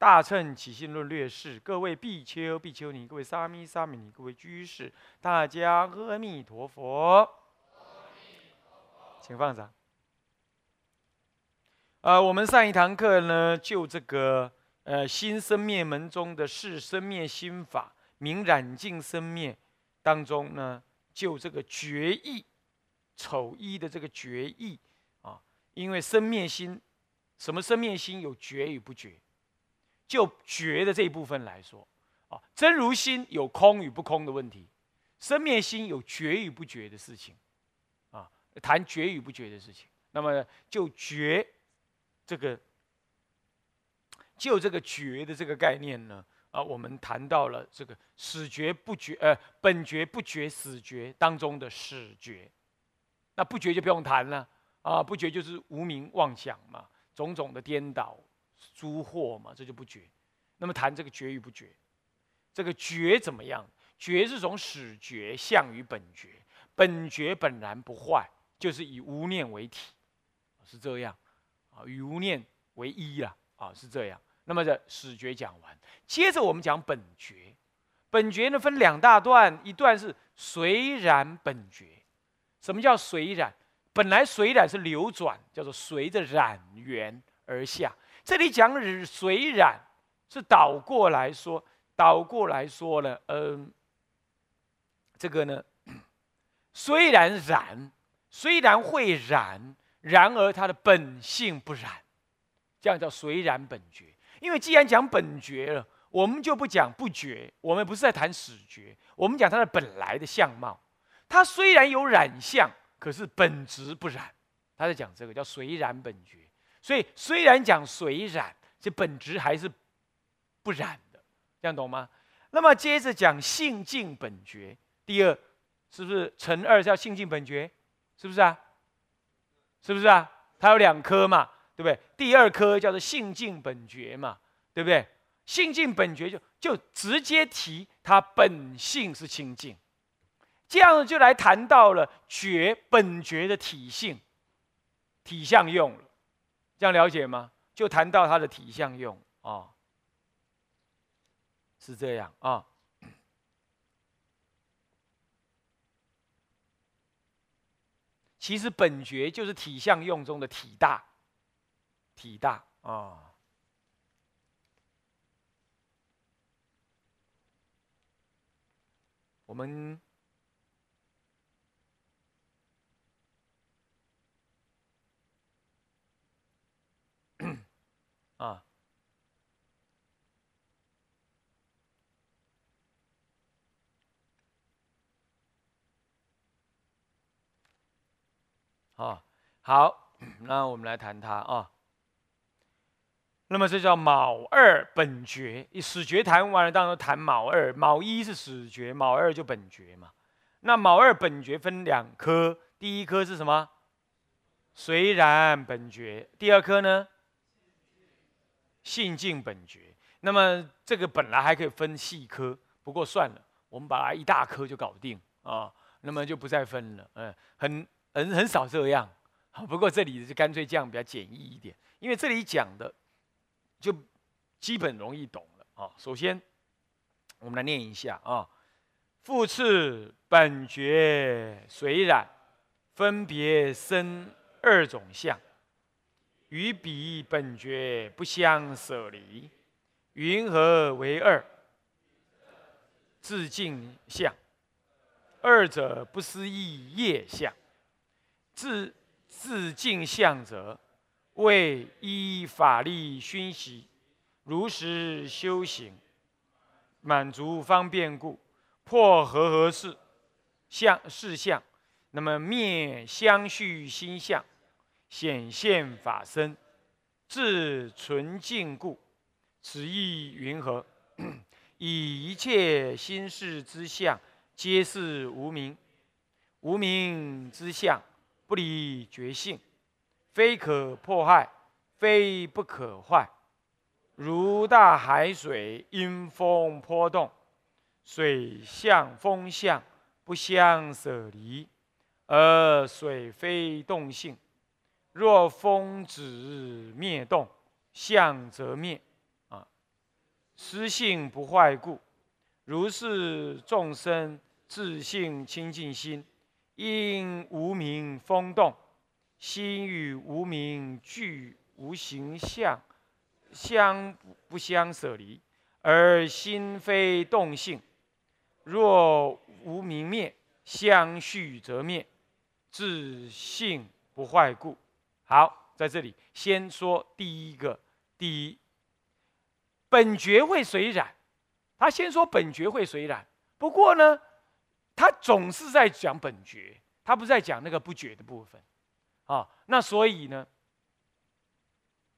大乘起信论略释，各位比丘、比丘尼，各位沙弥、沙弥尼，各位居士，大家阿弥陀佛，请放上。呃，我们上一堂课呢，就这个呃新生灭门中的是生灭心法，明染净生灭当中呢，就这个决意丑一的这个决意啊，因为生灭心，什么生灭心有觉与不觉？就觉的这一部分来说，啊，真如心有空与不空的问题，生灭心有觉与不觉的事情，啊，谈觉与不觉的事情。那么就觉这个，就这个觉的这个概念呢，啊，我们谈到了这个始觉不觉，呃，本觉不觉始觉当中的始觉，那不觉就不用谈了，啊，不觉就是无名妄想嘛，种种的颠倒。诸惑嘛，这就不觉。那么谈这个觉与不觉，这个觉怎么样？觉是从始觉相于本觉，本觉本然不坏，就是以无念为体，是这样啊，与无念为一了啊，是这样。那么这始觉讲完，接着我们讲本觉。本觉呢分两大段，一段是随染本觉。什么叫随染？本来随染是流转，叫做随着染缘而下。这里讲日随染，是倒过来说，倒过来说了，嗯，这个呢，虽然染，虽然会染，然而它的本性不染，这样叫随染本觉。因为既然讲本觉了，我们就不讲不觉，我们不是在谈始觉，我们讲它的本来的相貌。它虽然有染相，可是本质不染。他在讲这个叫随染本觉。所以虽然讲水染，这本质还是不染的，这样懂吗？那么接着讲性净本觉，第二是不是乘二叫性净本觉？是不是啊？是不是啊？它有两颗嘛，对不对？第二颗叫做性净本觉嘛，对不对？性净本觉就就直接提它本性是清净，这样就来谈到了觉本觉的体性、体相用了。这样了解吗？就谈到它的体相用啊，是这样啊。其实本觉就是体相用中的体大，体大啊。我们。啊，好，好，那我们来谈它啊。那么这叫卯二本觉，始觉谈完了，当然谈卯二。卯一是始觉，卯二就本觉嘛。那卯二本觉分两科，第一科是什么？虽然本觉，第二科呢？性净本觉，那么这个本来还可以分细科，不过算了，我们把它一大科就搞定啊，那么就不再分了，嗯，很很很少这样，不过这里就干脆这样比较简易一点，因为这里讲的就基本容易懂了啊。首先，我们来念一下啊，复次本觉水染，分别生二种相。与彼本觉不相舍离，云何为二？自净相，二者不思议业相。自自净相者，为依法力熏习，如实修行，满足方便故，破和合事相事相，那么灭相续心相。显现法身，自纯净故，此意云何？以一切心事之相，皆是无名。无名之相，不离觉性，非可破坏，非不可坏。如大海水因风波动，水相风相不相舍离，而水非动性。若风止灭动，相则灭。啊，失性不坏故，如是众生自性清净心，因无名风动，心与无名俱无形象。相不相舍离，而心非动性。若无明灭，相续则灭，自性不坏故。好，在这里先说第一个，第一，本觉会随染。他先说本觉会随染，不过呢，他总是在讲本觉，他不在讲那个不觉的部分。啊，那所以呢，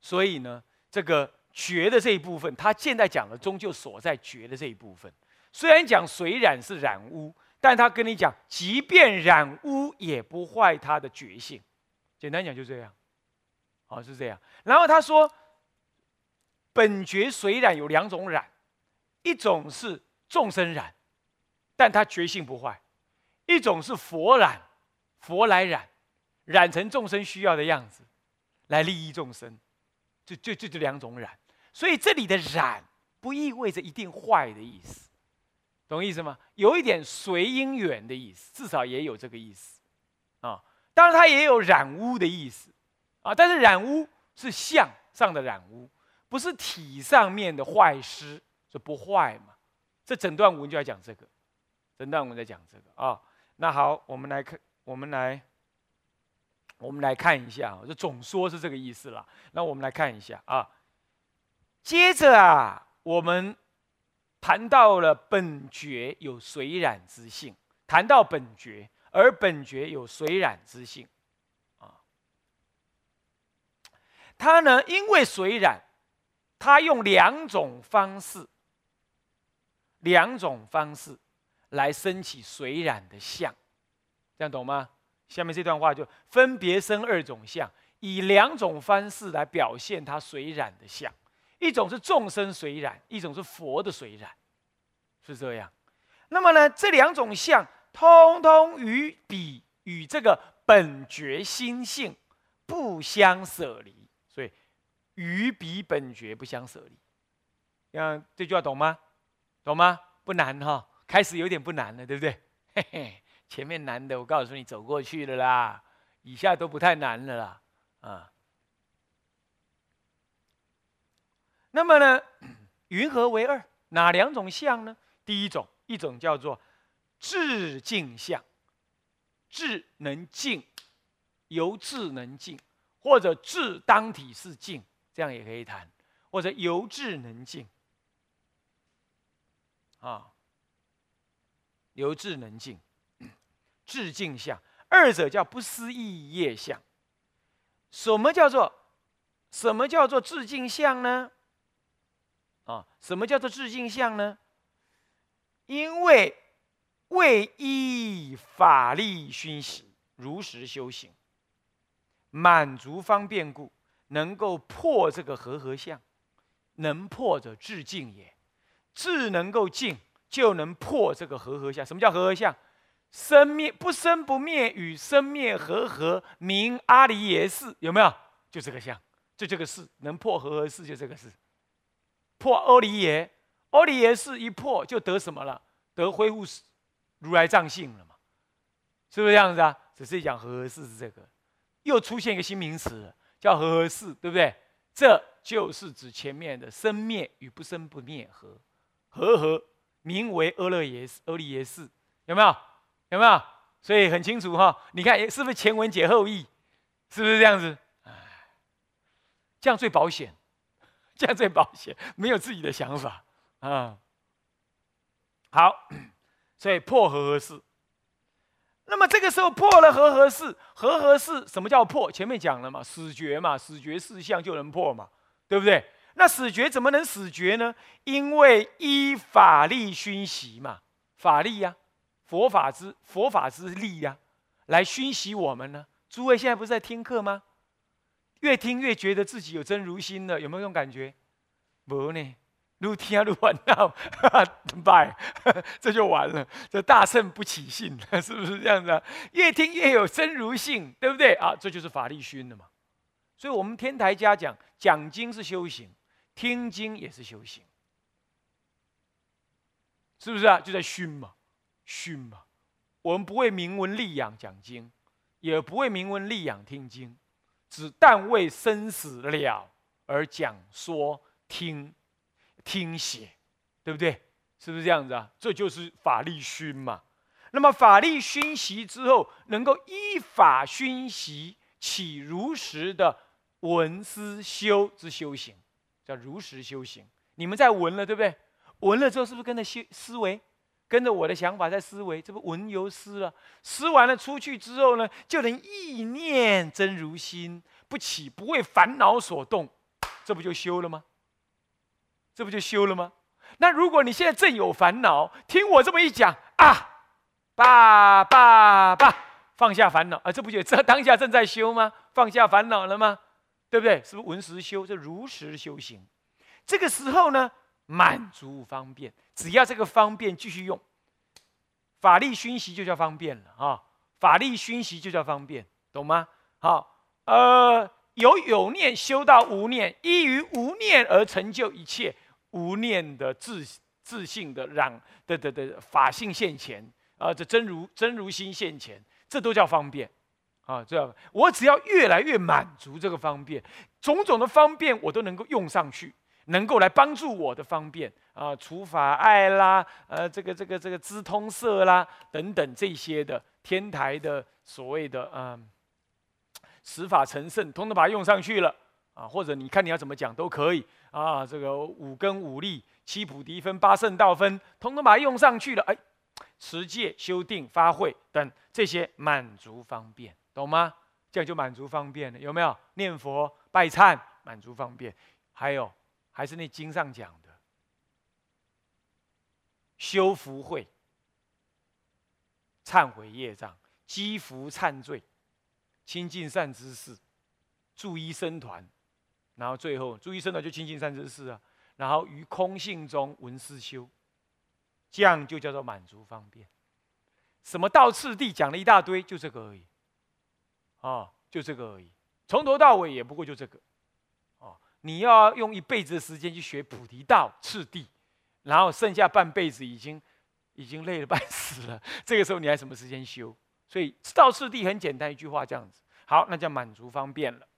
所以呢？这个觉的这一部分，他现在讲的终究锁在觉的这一部分。虽然讲水染是染污，但他跟你讲，即便染污也不坏他的觉性。简单讲就这样，哦是这样。然后他说，本觉水染有两种染，一种是众生染，但他觉性不坏；一种是佛染，佛来染，染成众生需要的样子，来利益众生。就就就这两种染，所以这里的染不意味着一定坏的意思，懂意思吗？有一点随因缘的意思，至少也有这个意思啊。当然它也有染污的意思啊，但是染污是相上的染污，不是体上面的坏失，就不坏嘛。这整段文就要讲这个，整段文在讲这个啊。那好，我们来看，我们来。我们来看一下，这总说是这个意思了。那我们来看一下啊。接着啊，我们谈到了本觉有水染之性，谈到本觉，而本觉有水染之性啊。他呢，因为水染，他用两种方式，两种方式来升起水染的相，这样懂吗？下面这段话就分别生二种相，以两种方式来表现他水染的相，一种是众生水染，一种是佛的水染，是这样。那么呢，这两种相通通与彼与这个本觉心性不相舍离，与彼本觉不相舍离。像这句话懂吗？懂吗？不难哈，开始有点不难了，对不对？嘿嘿。前面难的，我告诉你走过去了啦，以下都不太难了啦，啊。那么呢，云何为二？哪两种相呢？第一种，一种叫做智静相，智能静，由智能静，或者智当体是静，这样也可以谈，或者由智能静，啊，由智能静。致敬相，二者叫不思议业相。什么叫做什么叫做致敬相呢？啊，什么叫做致敬相呢？因为为依法力熏习，如实修行，满足方便故，能够破这个和合相。能破者致敬也，智能够静，就能破这个和合相。什么叫和合相？生灭不生不灭，与生灭和合，名阿离耶识，有没有？就这个相，就这个事，能破和合事，就这个事。破阿离耶，阿离耶识一破，就得什么了？得恢复如来藏性了嘛？是不是这样子啊？只是讲和合事是这个，又出现一个新名词，叫和合事，对不对？这就是指前面的生灭与不生不灭合和合，名为阿勒耶识，阿离耶识，有没有？有没有？所以很清楚哈，你看是不是前文解后义？是不是这样子？哎，这样最保险，这样最保险，没有自己的想法啊。好，所以破和合式。那么这个时候破了和合式，和合式什么叫破？前面讲了嘛，死绝嘛，死绝四相就能破嘛，对不对？那死绝怎么能死绝呢？因为依法力熏习嘛，法力呀，佛法之佛法之力呀，来熏习我们呢。诸位现在不是在听课吗？越听越觉得自己有真如心了，有没有这种感觉？没呢。越听越烦恼，怎么办？这就完了，这大圣不起信，是不是这样子？越听越有真如性，对不对啊？这就是法力熏的嘛。所以，我们天台家讲讲经是修行，听经也是修行，是不是啊？就在熏嘛，熏嘛。我们不为名闻利养讲经，也不为名闻利养听经，只但为生死了而讲说听。听写，对不对？是不是这样子啊？这就是法力熏嘛。那么法力熏习之后，能够依法熏习起如实的闻思修之修行，叫如实修行。你们在闻了，对不对？闻了之后，是不是跟着修思维，跟着我的想法在思维？这不闻由思了？思完了出去之后呢，就能意念真如心，不起不为烦恼所动，这不就修了吗？这不就修了吗？那如果你现在正有烦恼，听我这么一讲啊，爸爸爸，放下烦恼啊，这不就这当下正在修吗？放下烦恼了吗？对不对？是不是闻时修？这如实修行。这个时候呢，满足方便，只要这个方便继续用，法力熏习就叫方便了啊。法力熏习就叫方便，懂吗？好，呃，由有念修到无念，依于无念而成就一切。无念的自自信的让的的的法性现前啊，这真如真如心现前，这都叫方便啊！这样我只要越来越满足这个方便，种种的方便我都能够用上去，能够来帮助我的方便啊，除法爱啦，呃，这个这个这个资通色啦等等这些的天台的所谓的嗯，十法成圣，通通把它用上去了啊，或者你看你要怎么讲都可以。啊，这个五根五力、七菩提分、八圣道分，统统把它用上去了。哎，持戒、修定、发慧等这些满足方便，懂吗？这样就满足方便了，有没有？念佛、拜忏，满足方便。还有，还是那经上讲的，修福慧、忏悔业障、积福忏罪、亲近善知识、助一生团。然后最后，注意生呢就清净三知识啊，然后于空性中闻思修，这样就叫做满足方便。什么道次第讲了一大堆，就这个而已，啊，就这个而已，从头到尾也不过就这个，哦，你要用一辈子的时间去学菩提道次第，然后剩下半辈子已经已经累了半死了，这个时候你还什么时间修？所以道次第很简单一句话这样子，好，那叫满足方便了。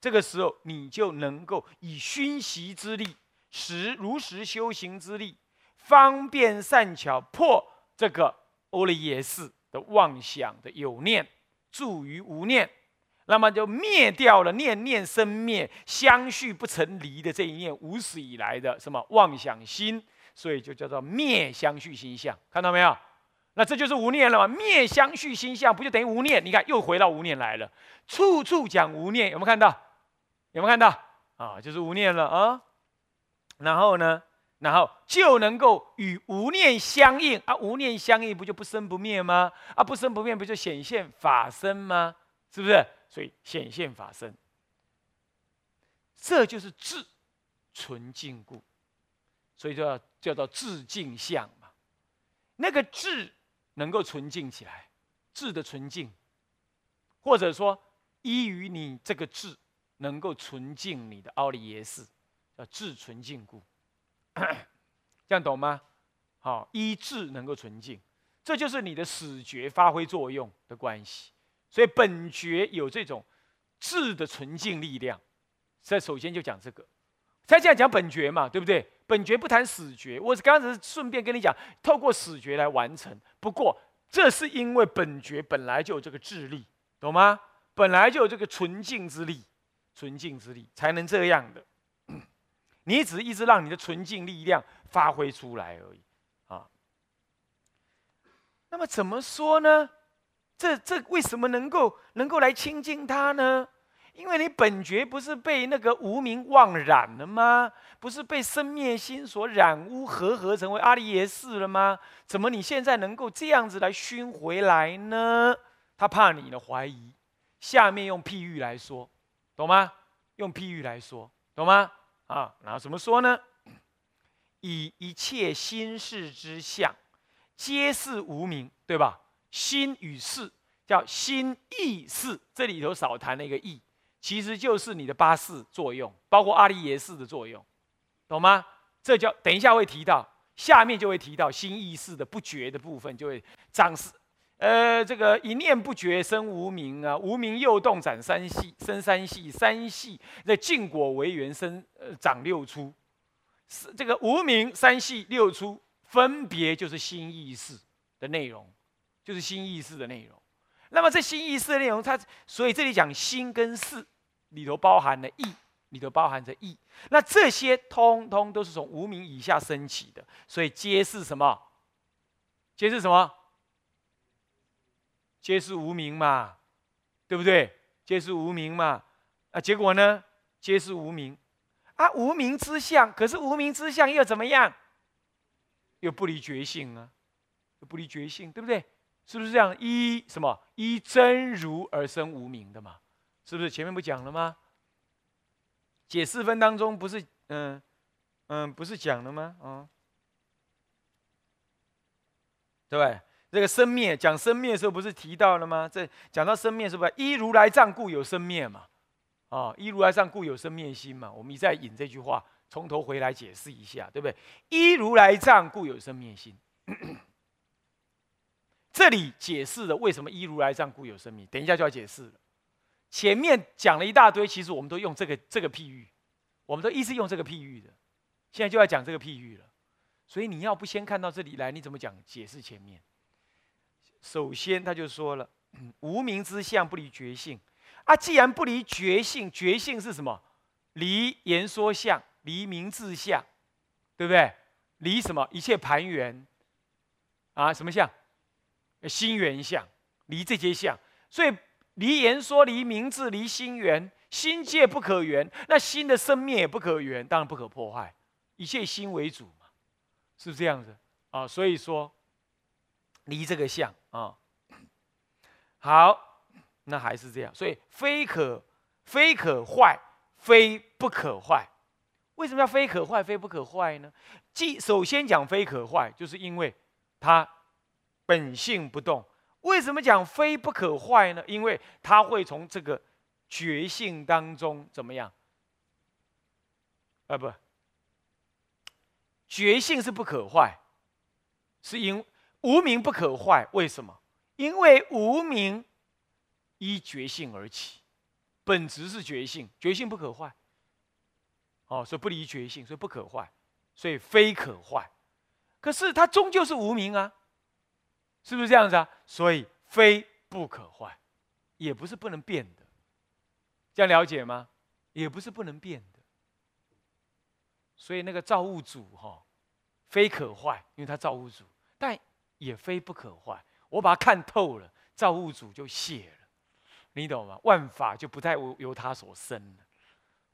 这个时候，你就能够以熏习之力，实如实修行之力，方便善巧破这个欧利耶识的妄想的有念，住于无念，那么就灭掉了念念生灭相续不成离的这一念无始以来的什么妄想心，所以就叫做灭相续心相，看到没有？那这就是无念了嘛？灭相续心相，不就等于无念？你看，又回到无念来了，处处讲无念，有没有看到？有没有看到啊？就是无念了啊，然后呢，然后就能够与无念相应啊，无念相应不就不生不灭吗？啊，不生不灭不就显现法身吗？是不是？所以显现法身，这就是智纯净故，所以叫叫做智净相嘛。那个智能够纯净起来，智的纯净，或者说依于你这个智。能够纯净你的奥利耶识，叫智纯净故，这样懂吗？好，依智能够纯净，这就是你的始觉发挥作用的关系。所以本觉有这种智的纯净力量。在首先就讲这个，再这样讲本觉嘛，对不对？本觉不谈始觉，我刚才顺便跟你讲，透过始觉来完成。不过这是因为本觉本来就有这个智力，懂吗？本来就有这个纯净之力。纯净之力才能这样的，你只一直让你的纯净力量发挥出来而已啊。那么怎么说呢？这这为什么能够能够来亲近他呢？因为你本觉不是被那个无名妄染了吗？不是被生灭心所染污合合成为阿利耶识了吗？怎么你现在能够这样子来熏回来呢？他怕你的怀疑。下面用譬喻来说，懂吗？用譬喻来说，懂吗？啊，然后怎么说呢？以一切心事之相，皆是无名，对吧？心与事叫心意识，这里头少谈了一个意，其实就是你的八识作用，包括阿利耶识的作用，懂吗？这叫等一下会提到，下面就会提到心意识的不觉的部分，就会长是，呃，这个一念不觉生无名啊，无名又动长三系，生三系，三系在净果为缘生，呃，长六出，是这个无名三系六出，分别就是心意识的内容。就是心意识的内容，那么这心意识的内容，它所以这里讲心跟识里头包含了意，里头包含着意，那这些通通都是从无名以下升起的，所以皆是什么？皆是什么？皆是无名嘛，对不对？皆是无名嘛，啊，结果呢？皆是无名啊，无名之相，可是无名之相又怎么样？又不离觉性啊，又不离觉性，对不对？是不是这样？依什么？依真如而生无名的嘛？是不是前面不讲了吗？解四分当中不是嗯嗯不是讲了吗？啊，对对？这个生灭讲生灭的时候不是提到了吗？这讲到生灭是不是依如来藏故有生灭嘛？啊，一如来藏故有生灭心嘛？我们一再引这句话，从头回来解释一下，对不对？一如来藏故有生灭心。这里解释了为什么一如来藏故有生命，等一下就要解释了。前面讲了一大堆，其实我们都用这个这个譬喻，我们都一直用这个譬喻的。现在就要讲这个譬喻了，所以你要不先看到这里来，你怎么讲解释前面？首先他就说了，无名之相不离觉性啊，既然不离觉性，觉性是什么？离言说相，离名字相，对不对？离什么？一切盘缘啊，什么相？心缘相离这些相，所以离言说、离名字、离心缘，心界不可缘，那心的生灭也不可缘，当然不可破坏，一切心为主嘛，是不是这样子啊？所以说离这个相啊，好，那还是这样，所以非可非可坏，非不可坏，为什么要非可坏、非不可坏呢？既首先讲非可坏，就是因为它。本性不动，为什么讲非不可坏呢？因为它会从这个觉性当中怎么样？啊，不，觉性是不可坏，是因无名不可坏。为什么？因为无名依觉性而起，本质是觉性，觉性不可坏。哦，所以不离觉性，所以不可坏，所以非可坏。可是它终究是无名啊。是不是这样子啊？所以非不可坏，也不是不能变的，这样了解吗？也不是不能变的。所以那个造物主哈，非可坏，因为他造物主，但也非不可坏。我把它看透了，造物主就谢了，你懂吗？万法就不再由他所生了。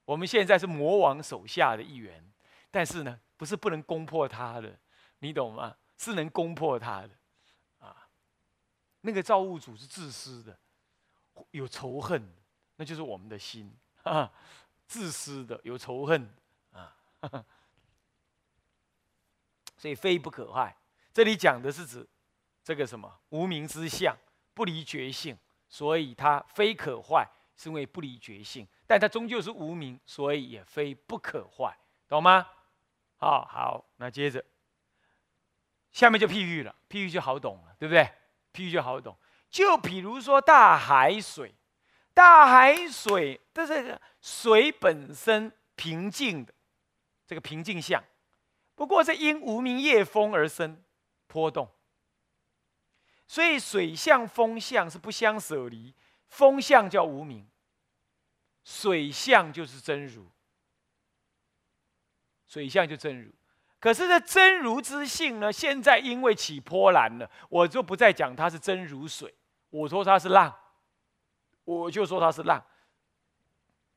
我们现在是魔王手下的一员，但是呢，不是不能攻破他的，你懂吗？是能攻破他的啊。那个造物主是自私的，有仇恨，那就是我们的心啊，自私的，有仇恨啊，所以非不可坏。这里讲的是指这个什么？无名之相不离觉性，所以它非可坏，是因为不离觉性，但它终究是无名，所以也非不可坏，懂吗？好好，那接着。下面就譬喻了，譬喻就好懂了，对不对？譬喻就好懂，就比如说大海水，大海水的这个水本身平静的，这个平静相，不过是因无名夜风而生波动，所以水相风相是不相舍离，风相叫无名，水相就是真如，水相就真如。可是这真如之性呢？现在因为起波澜了，我就不再讲它是真如水，我说它是浪，我就说它是浪。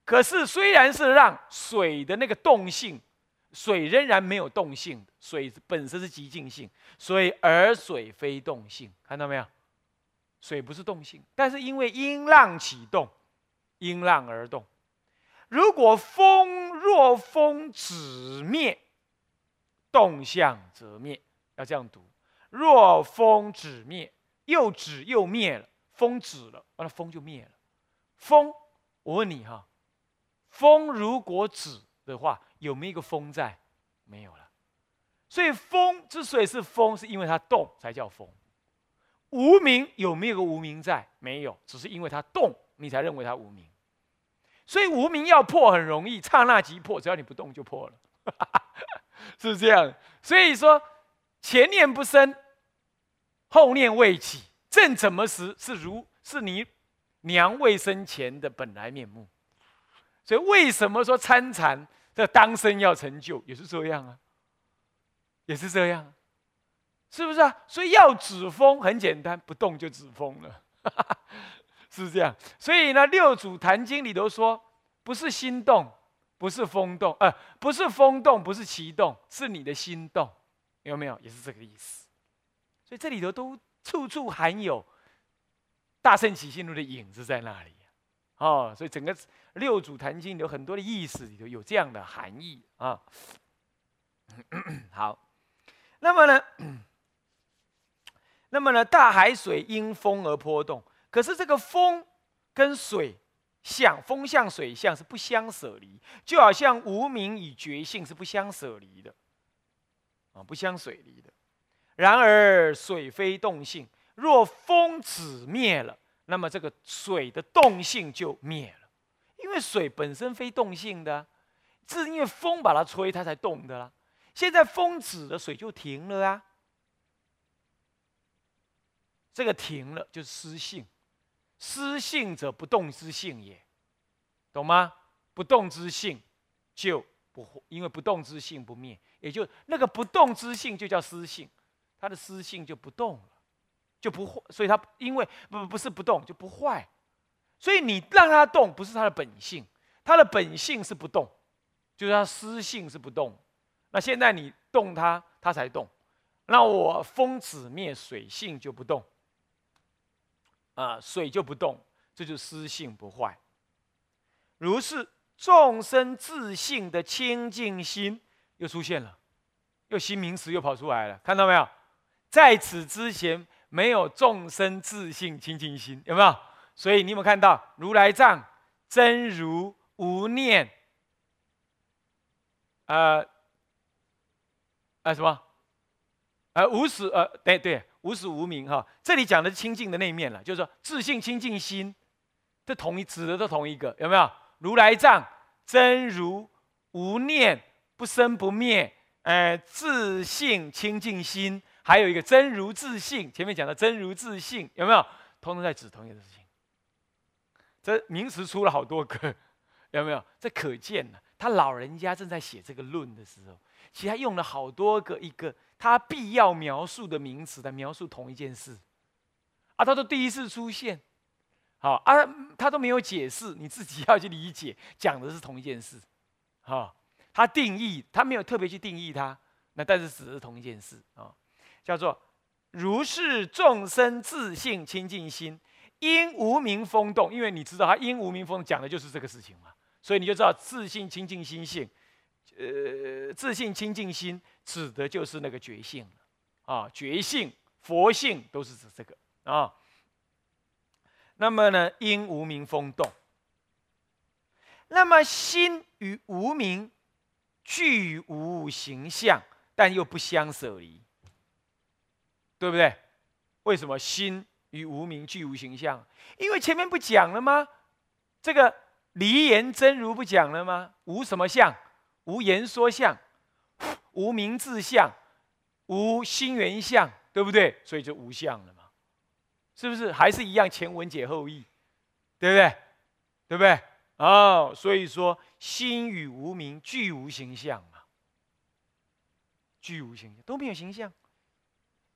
可是虽然是浪，水的那个动性，水仍然没有动性，水本身是极静性，所以而水非动性，看到没有？水不是动性，但是因为因浪启动，因浪而动。如果风若风止灭，动向则灭，要这样读。若风止灭，又止又灭了，风止了，完了风就灭了。风，我问你哈，风如果止的话，有没有一个风在？没有了。所以风之所以是风，是因为它动才叫风。无名有没有个无名在？没有，只是因为它动，你才认为它无名。所以无名要破很容易，刹那即破，只要你不动就破了，是这样？所以说前念不生，后念未起，正怎么时是如是你娘未生前的本来面目。所以为什么说参禅这当生要成就，也是这样啊，也是这样。是不是啊？所以要止风很简单，不动就止风了，是这样。所以呢，《六祖坛经》里头说，不是心动，不是风动，呃，不是风动，不是气动，是你的心动，有没有？也是这个意思。所以这里头都处处含有《大圣起心录》的影子在那里，哦，所以整个《六祖坛经》有很多的意思里头有这样的含义啊。好，那么呢？那么呢，大海水因风而波动，可是这个风跟水相，风向水相是不相舍离，就好像无名与觉性是不相舍离的，啊，不相水离的。然而水非动性，若风止灭了，那么这个水的动性就灭了，因为水本身非动性的，是因为风把它吹，它才动的啦。现在风止了，水就停了啊。这个停了就是失性，失性者不动之性也，懂吗？不动之性就不，因为不动之性不灭，也就那个不动之性就叫失性，它的失性就不动了，就不坏，所以它因为不不是不动就不坏，所以你让它动不是它的本性，它的本性是不动，就是它失性是不动，那现在你动它，它才动，那我风止灭水性就不动。啊，水就不动，这就私性不坏。如是众生自性的清净心又出现了，又新名词又跑出来了，看到没有？在此之前没有众生自性清净心，有没有？所以你有没有看到如来藏真如无念？呃，呃什么？呃无始呃对对。无始无明哈，这里讲的是清净的那一面了，就是说自信清净心，这同一指的都同一个，有没有？如来藏真如无念不生不灭，呃，自信清净心，还有一个真如自信，前面讲的真如自信，有没有？通通在指同一个事情。这名词出了好多个，有没有？这可见呢，他老人家正在写这个论的时候，其实他用了好多个一个。他必要描述的名词来描述同一件事，啊，他都第一次出现，好啊，他都没有解释，你自己要去理解，讲的是同一件事，好，他定义他没有特别去定义它，那但是只是同一件事啊，叫做如是众生自性清净心，因无名风动，因为你知道他因无名风讲的就是这个事情嘛，所以你就知道自性清净心性，呃，自性清净心。指的就是那个觉性啊，觉性、佛性都是指这个啊。那么呢，因无名风动，那么心与无名具无形象，但又不相舍离，对不对？为什么心与无名俱无形象？因为前面不讲了吗？这个离言真如不讲了吗？无什么相？无言说相。无名自相，无心缘相，对不对？所以就无相了嘛，是不是？还是一样前文解后义，对不对？对不对？哦，所以说心与无名俱无形象嘛，俱无形象都没有形象，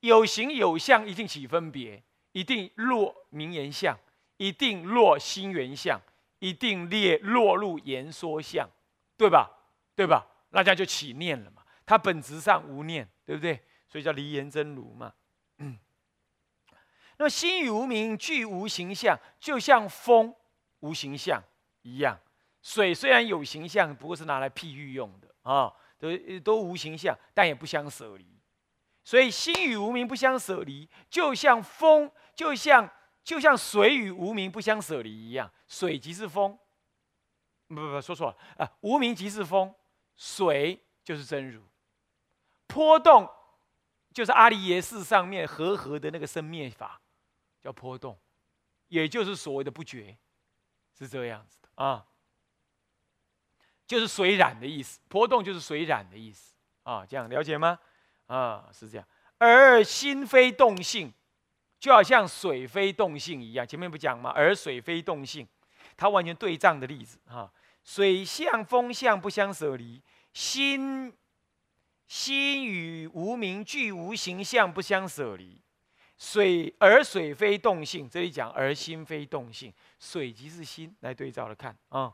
有形有相一定起分别，一定落名言相，一定落心缘相，一定列落入言说相，对吧？对吧？那这样就起念了嘛。它本质上无念，对不对？所以叫离言真如嘛。嗯。那么心与无名俱无形象，就像风无形象一样。水虽然有形象，不过是拿来譬喻用的啊，都都无形象，但也不相舍离。所以心与无名不相舍离，就像风，就像就像水与无名不相舍离一样。水即是风，不不不，说错了啊！无名即是风，水就是真如。波动就是阿离耶识上面和合的那个生灭法。叫波动，也就是所谓的不觉，是这样子的啊，就是水染的意思。波动就是水染的意思啊，这样了解吗？啊，是这样。而心非动性，就好像水非动性一样。前面不讲吗？而水非动性，它完全对仗的例子啊。水相、风相不相舍离，心心与无名俱无形象不相舍离。水而水非动性，这里讲而心非动性，水即是心，来对照了看啊。